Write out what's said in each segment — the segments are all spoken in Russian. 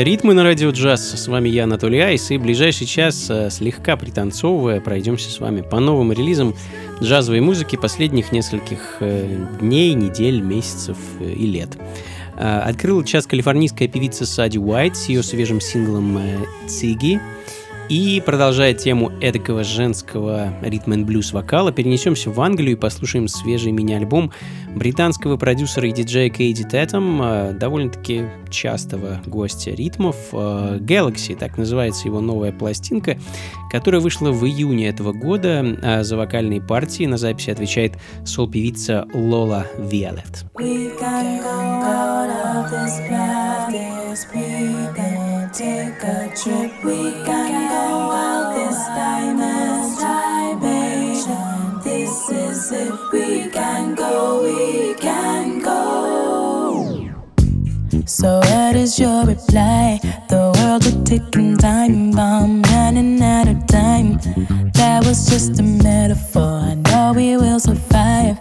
Э, ритмы на радио джаз. С вами я, Анатолий Айс, и в ближайший час, э, слегка пританцовывая, пройдемся с вами по новым релизам джазовой музыки последних нескольких э, дней, недель, месяцев и лет. Открыла час калифорнийская певица Сади Уайт с ее свежим синглом «Цигги», и продолжая тему эдакого женского ритм н блюз вокала, перенесемся в Англию и послушаем свежий мини-альбом британского продюсера и диджея Кейди Тетом, э, довольно-таки частого гостя ритмов, э, Galaxy, так называется его новая пластинка, которая вышла в июне этого года. А за вокальные партии на записи отвечает сол-певица Лола Виолет. We take a trip. We can go out this time diamond dimension. This is it. We can go. We can go. So what is your reply? The world's a ticking time bomb, running out of time. That was just a metaphor. I know we will survive.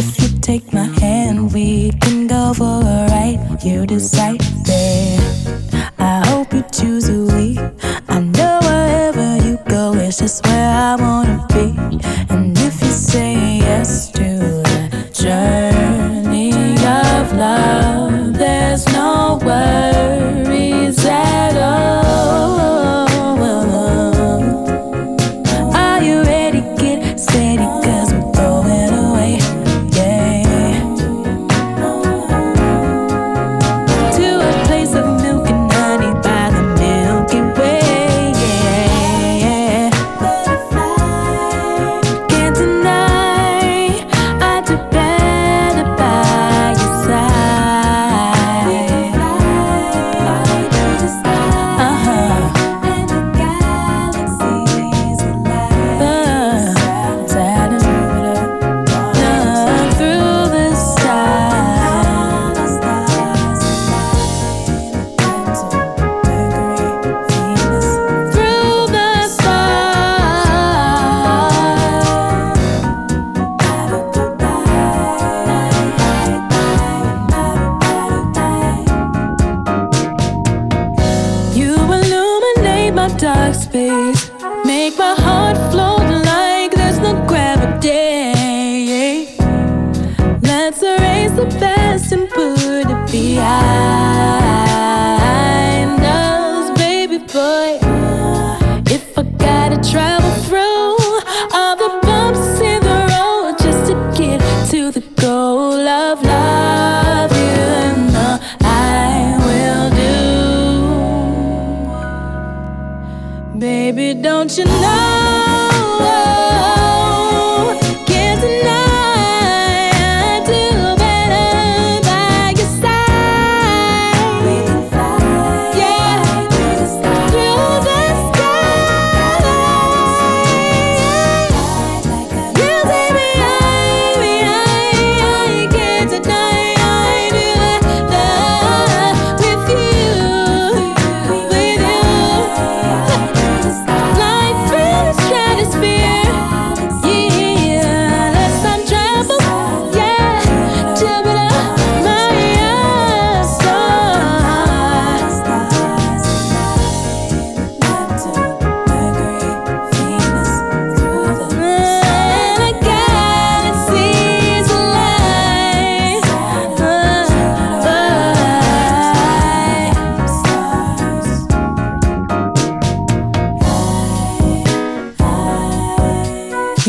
If you take my hand, we can go for a ride. You decide, babe. I hope you choose a we. I know wherever you go, it's just where I wanna be. And if you say yes to that journey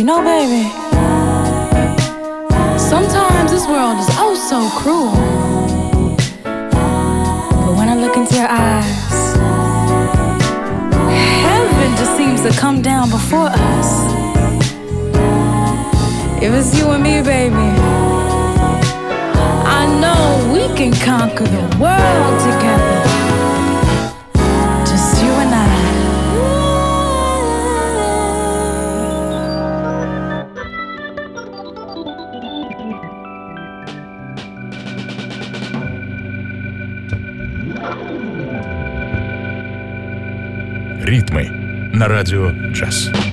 know, baby, sometimes this world is oh so cruel. But when I look into your eyes, heaven just seems to come down before us. If it's you and me, baby, I know we can conquer the world together. На радио «Джаз».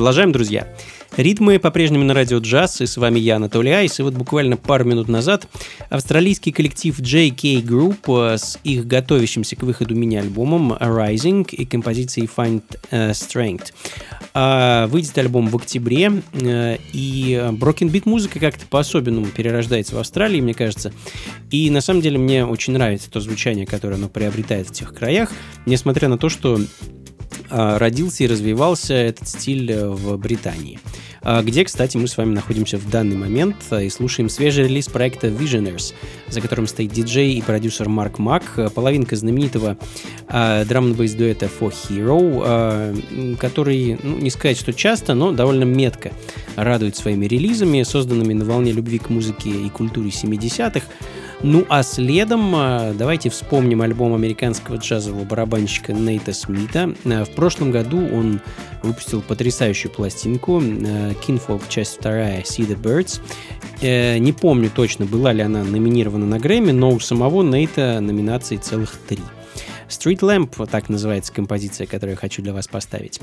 Продолжаем, друзья. Ритмы по-прежнему на радио джаз, и с вами я, Анатолий Айс, и вот буквально пару минут назад австралийский коллектив JK Group с их готовящимся к выходу мини-альбомом Rising и композицией Find uh, Strength. А, выйдет альбом в октябре, э, и Broken Beat музыка как-то по-особенному перерождается в Австралии, мне кажется. И на самом деле мне очень нравится то звучание, которое оно приобретает в тех краях, несмотря на то, что родился и развивался этот стиль э, в Британии. А, где, кстати, мы с вами находимся в данный момент э, и слушаем свежий релиз проекта Visionaries, за которым стоит диджей и продюсер Марк Мак, э, половинка знаменитого э, драм бейс дуэта For Hero, который, ну, не сказать, что часто, но довольно метко радует своими релизами, созданными на волне любви к музыке и культуре 70-х, ну а следом а, давайте вспомним альбом американского джазового барабанщика Нейта Смита. А, в прошлом году он выпустил потрясающую пластинку а, Kinfolk часть вторая See the Birds. Э, не помню точно, была ли она номинирована на Грэмми, но у самого Нейта номинаций целых три. Street Lamp, так называется композиция, которую я хочу для вас поставить.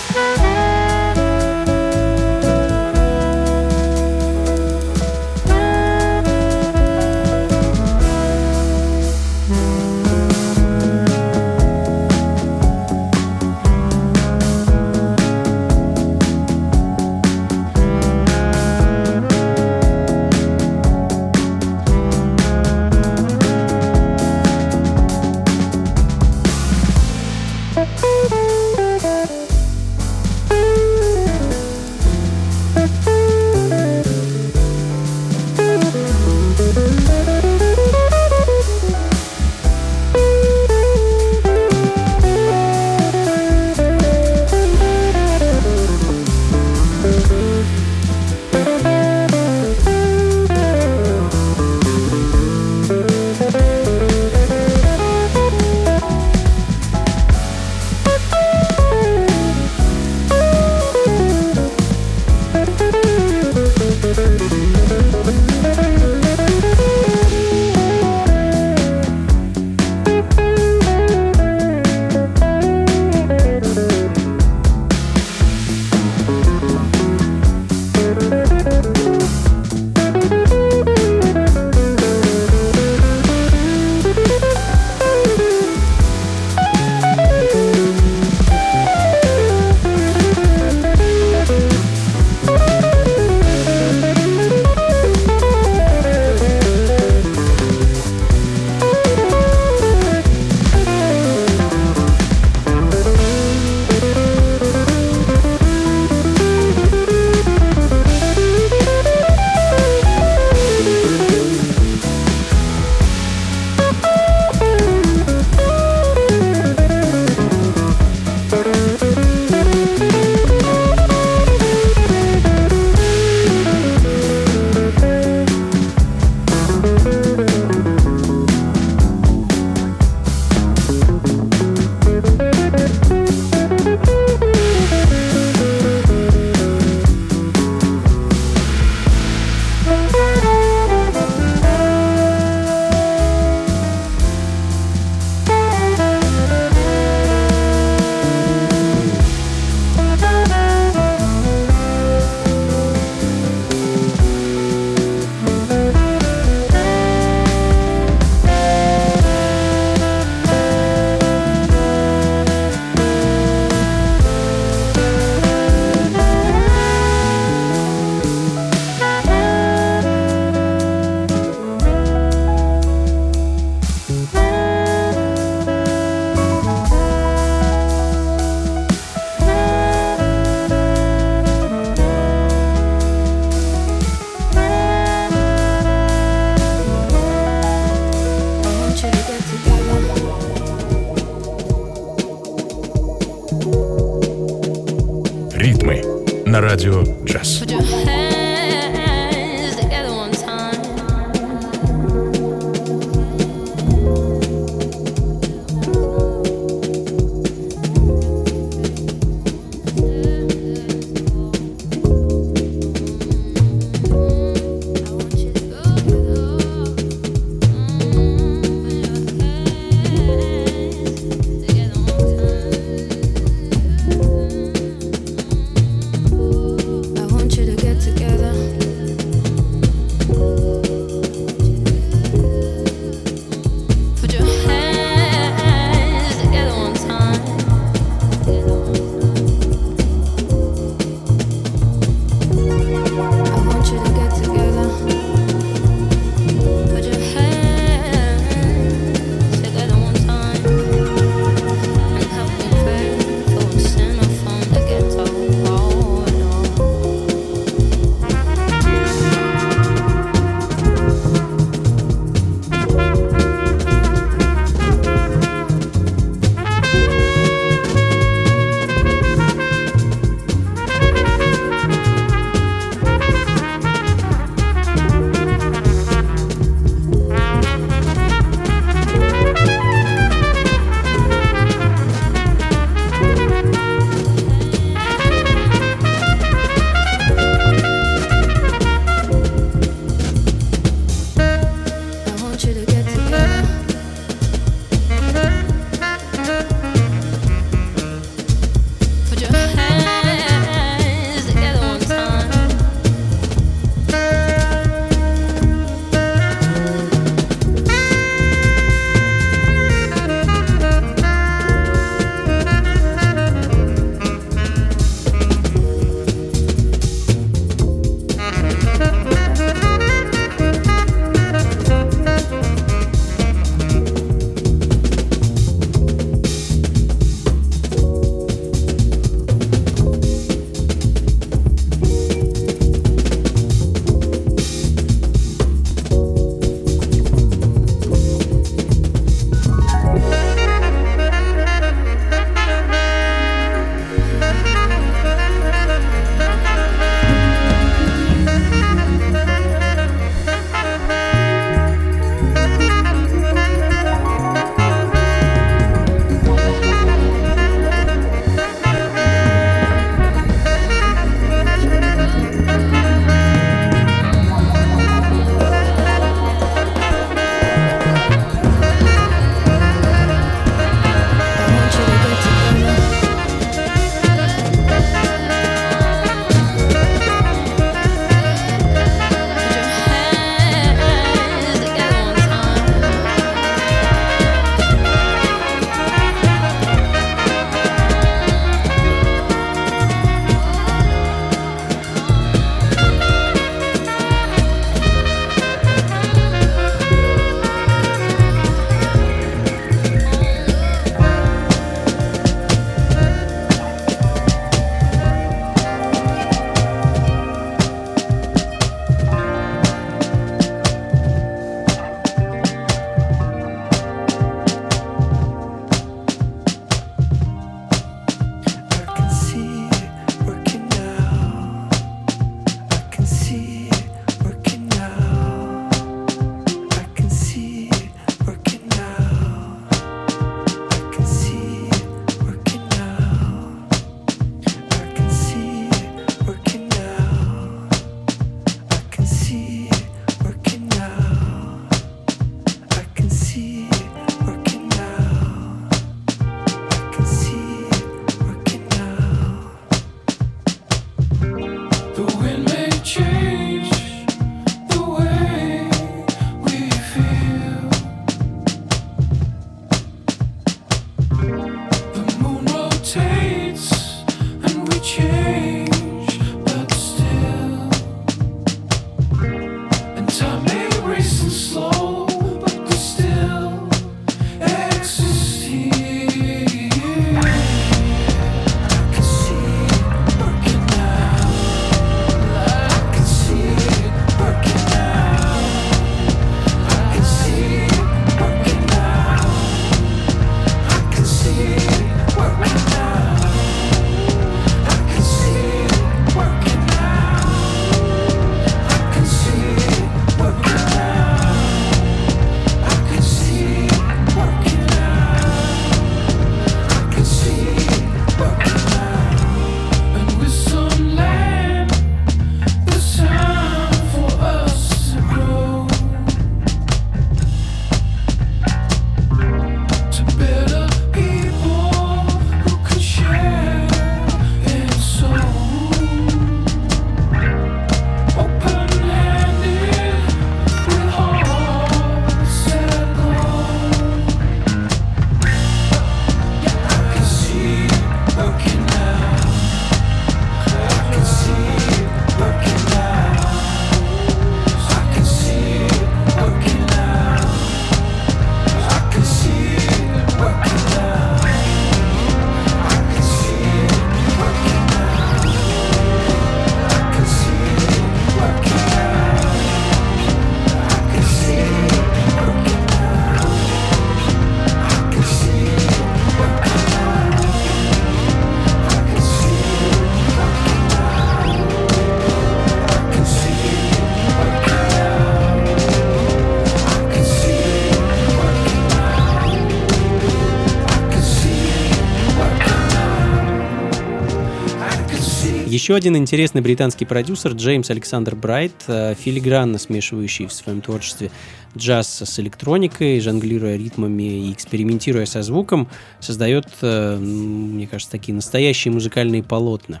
Еще один интересный британский продюсер Джеймс Александр Брайт, э, филигранно смешивающий в своем творчестве джаз с электроникой, жонглируя ритмами и экспериментируя со звуком, создает, э, мне кажется, такие настоящие музыкальные полотна.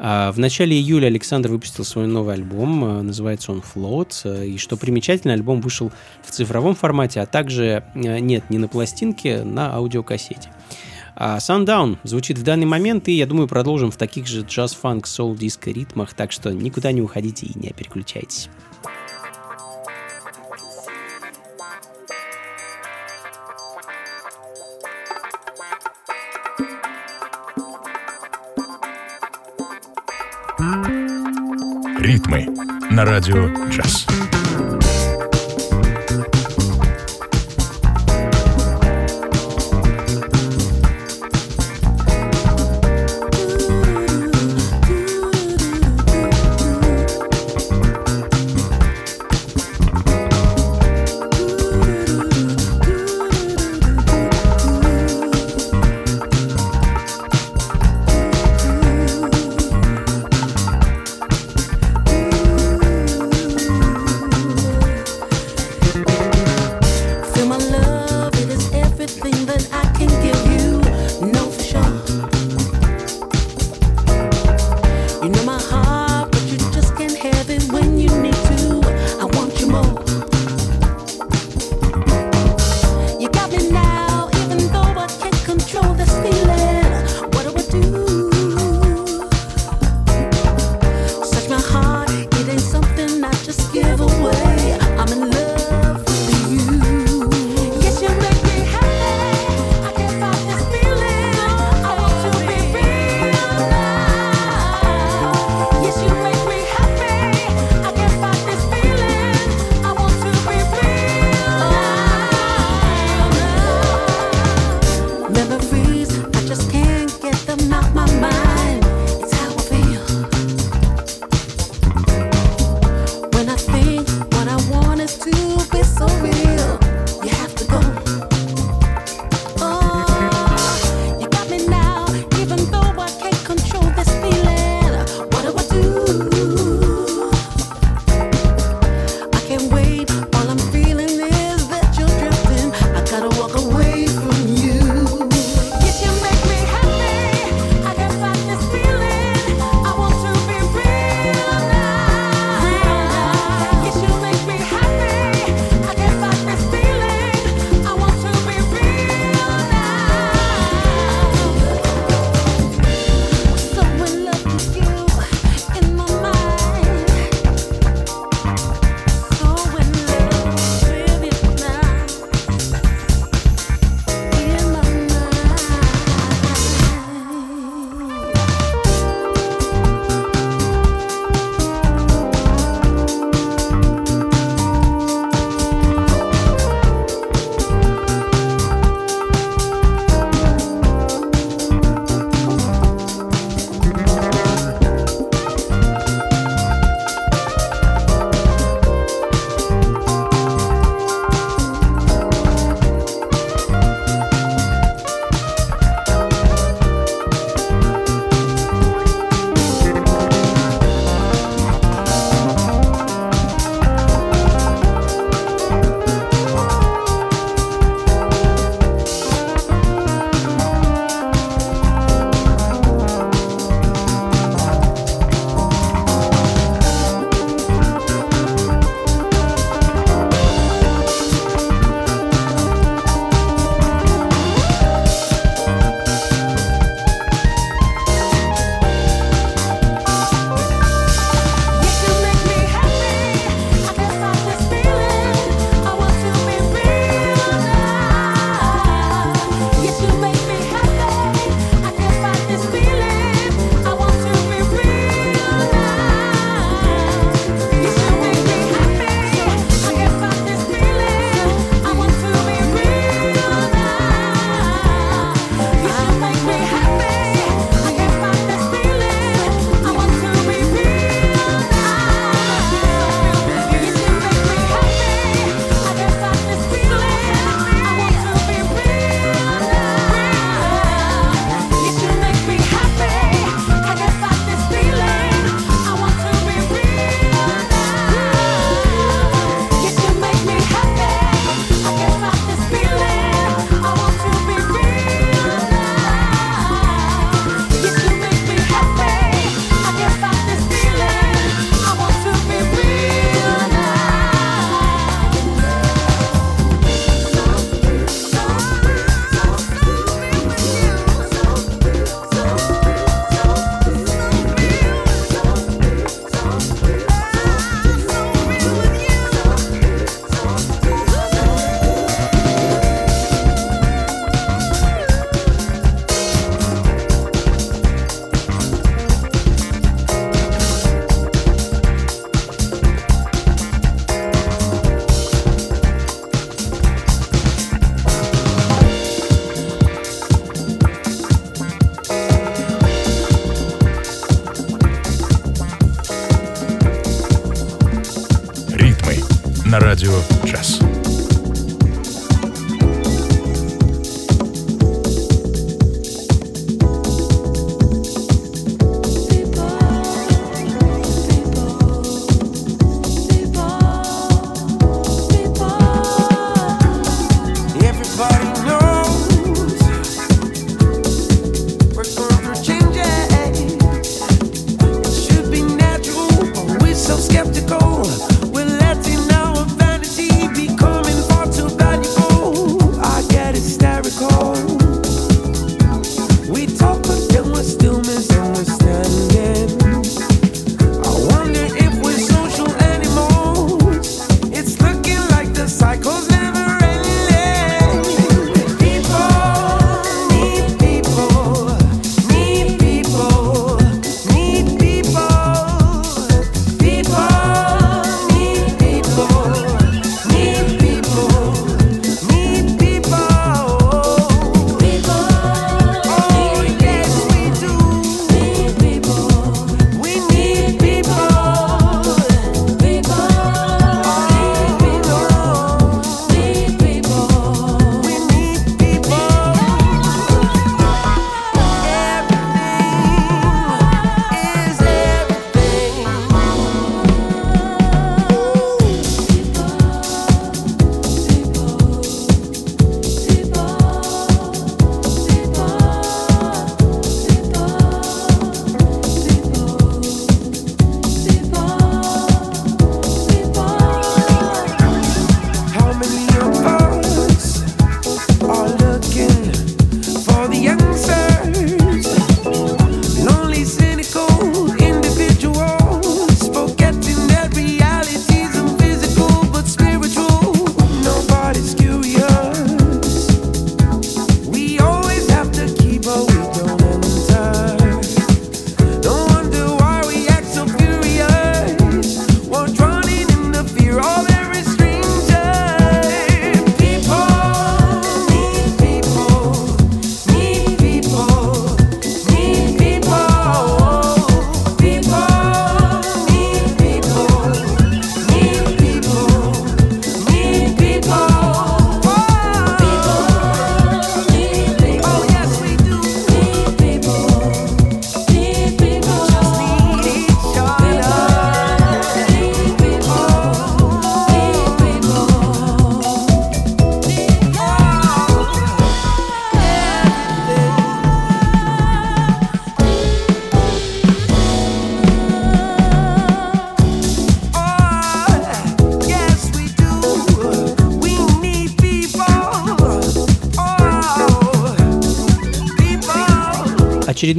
А в начале июля Александр выпустил свой новый альбом, э, называется он Float, и что примечательно, альбом вышел в цифровом формате, а также, нет, не на пластинке, на аудиокассете. А Sundown звучит в данный момент, и я думаю, продолжим в таких же джаз, фанк, соул, диско ритмах, так что никуда не уходите и не переключайтесь. Ритмы на радио джаз.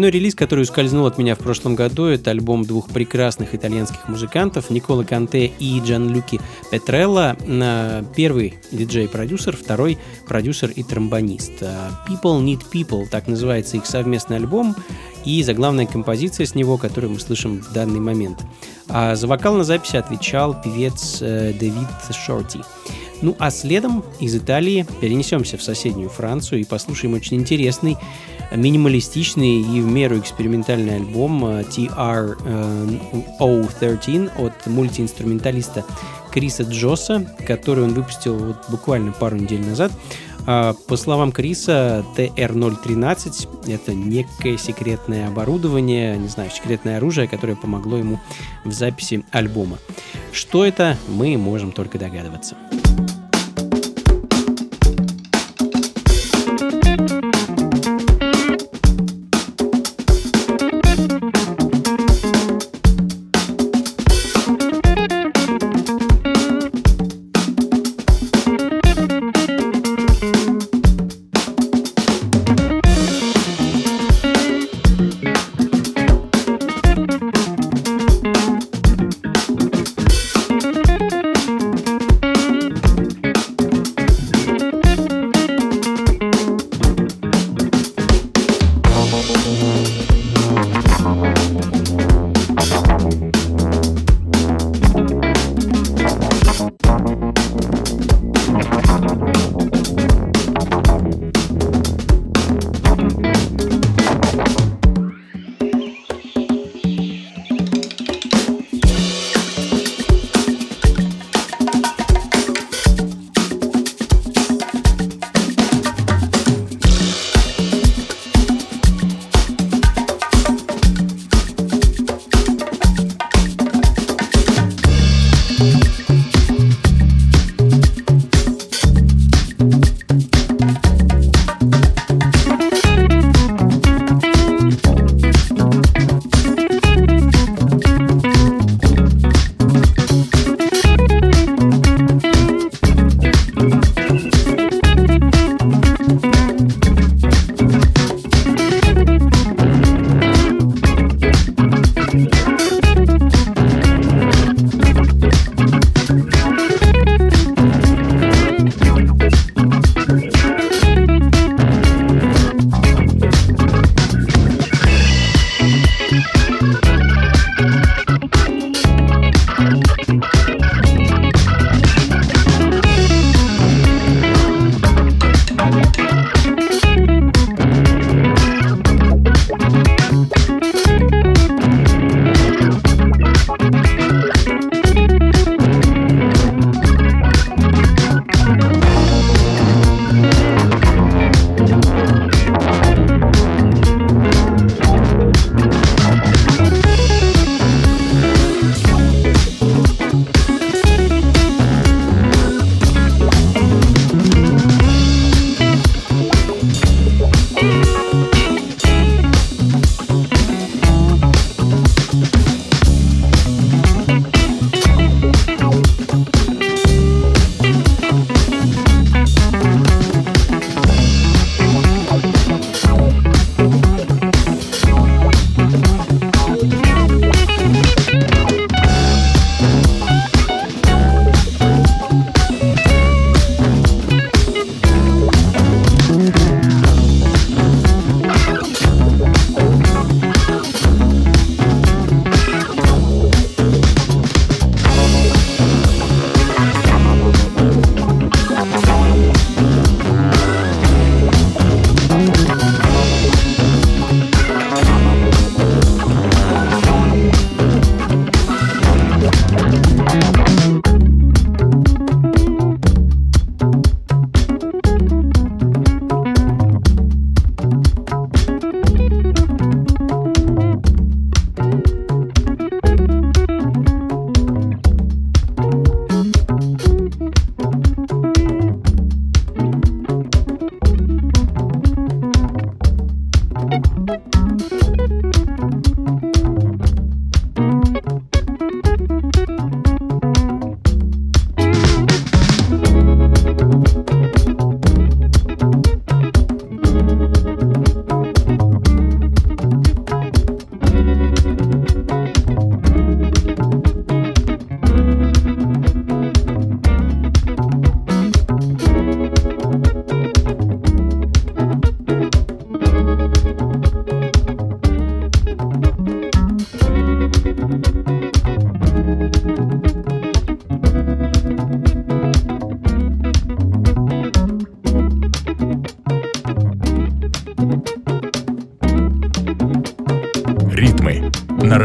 Очередной релиз, который ускользнул от меня в прошлом году, это альбом двух прекрасных итальянских музыкантов Никола Канте и Джанлюки Петрелла. Первый диджей-продюсер, второй продюсер и тромбонист. А, People Need People, так называется их совместный альбом и заглавная композиция с него, которую мы слышим в данный момент. А за вокал на записи отвечал певец э, Дэвид Шорти. Ну а следом из Италии перенесемся в соседнюю Францию и послушаем очень интересный, э, минималистичный и в меру экспериментальный альбом э, TR-013 от мультиинструменталиста Криса Джоса, который он выпустил вот буквально пару недель назад. А, По словам Криса, TR-013 — это некое секретное оборудование, не знаю, секретное оружие, которое помогло ему в записи альбома. Что это, мы можем только догадываться.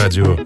На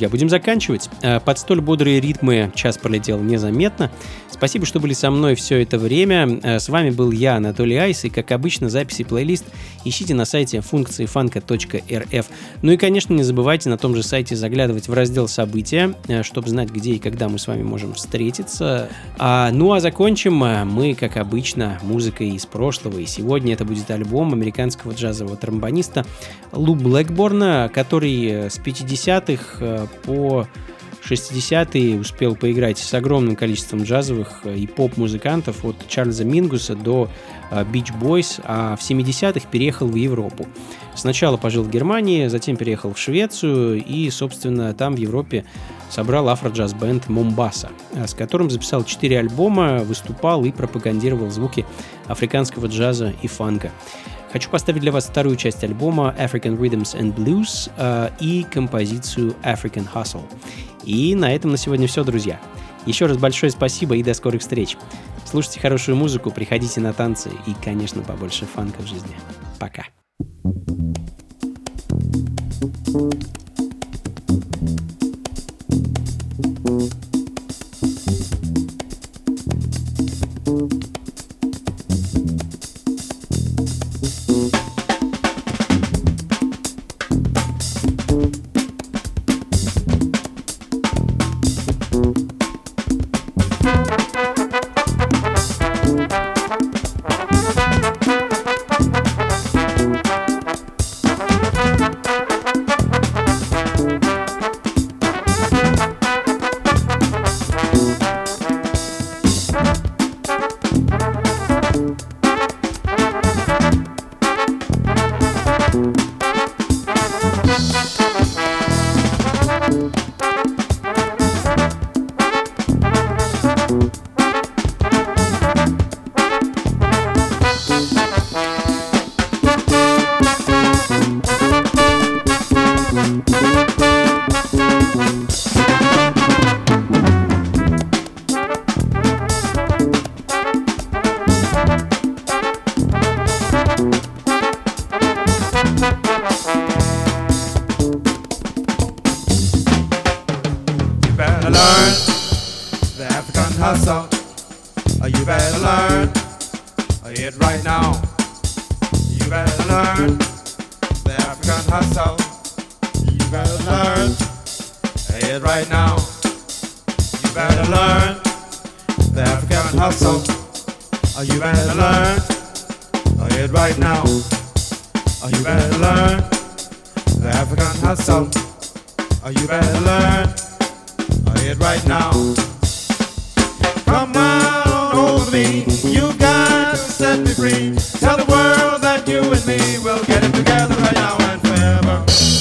друзья, будем заканчивать. Э, Под столь бодрые ритмы час пролетел незаметно. Спасибо, что были со мной все это время. Э, С вами был я, Анатолий Айс, и, как обычно, записи плейлист ищите на сайте функции фанка.рф. Ну и, конечно, не забывайте на том же сайте заглядывать в раздел «События», э, чтобы знать, где и когда мы с вами можем встретиться. А, ну а закончим э, мы, как обычно, музыкой из прошлого. И сегодня это будет альбом американского джазового тромбониста Лу Блэкборна, который э, с 50-х э, по 60-е успел поиграть с огромным количеством джазовых э, и поп-музыкантов от Чарльза Мингуса до Beach Boys, а в 70-х переехал в Европу. Сначала пожил в Германии, затем переехал в Швецию и, собственно, там в Европе собрал афро-джаз-бенд Момбаса, э, с которым записал 4 альбома, выступал и пропагандировал звуки африканского джаза и фанка. Хочу поставить для вас вторую часть альбома African Rhythms and Blues э, и композицию African Hustle. И на этом на сегодня все, друзья. Еще раз большое спасибо и до скорых встреч. Слушайте хорошую музыку, приходите на танцы и, конечно, побольше фанка в жизни. Пока. You right now. You better learn the African hustle. Oh, You better learn it right now. Oh, You better learn the African hustle. Oh, You better learn it right now. Come on over me, you got to set me free. Tell the world that you and me will get it together right now and forever.